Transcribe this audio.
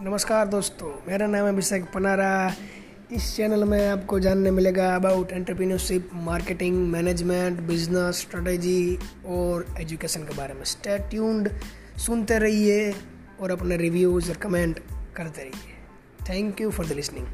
नमस्कार दोस्तों, मेरा नाम है अभिषेक पनारा। इस चैनल में आपको जानने मिलेगा about entrepreneurship marketing management business strategy और एजुकेशन के बारे में। स्टे ट्यून्ड सुनते रहिए और अपने रिव्यूज़ और कमेंट करते रहिए। Thank you for the listening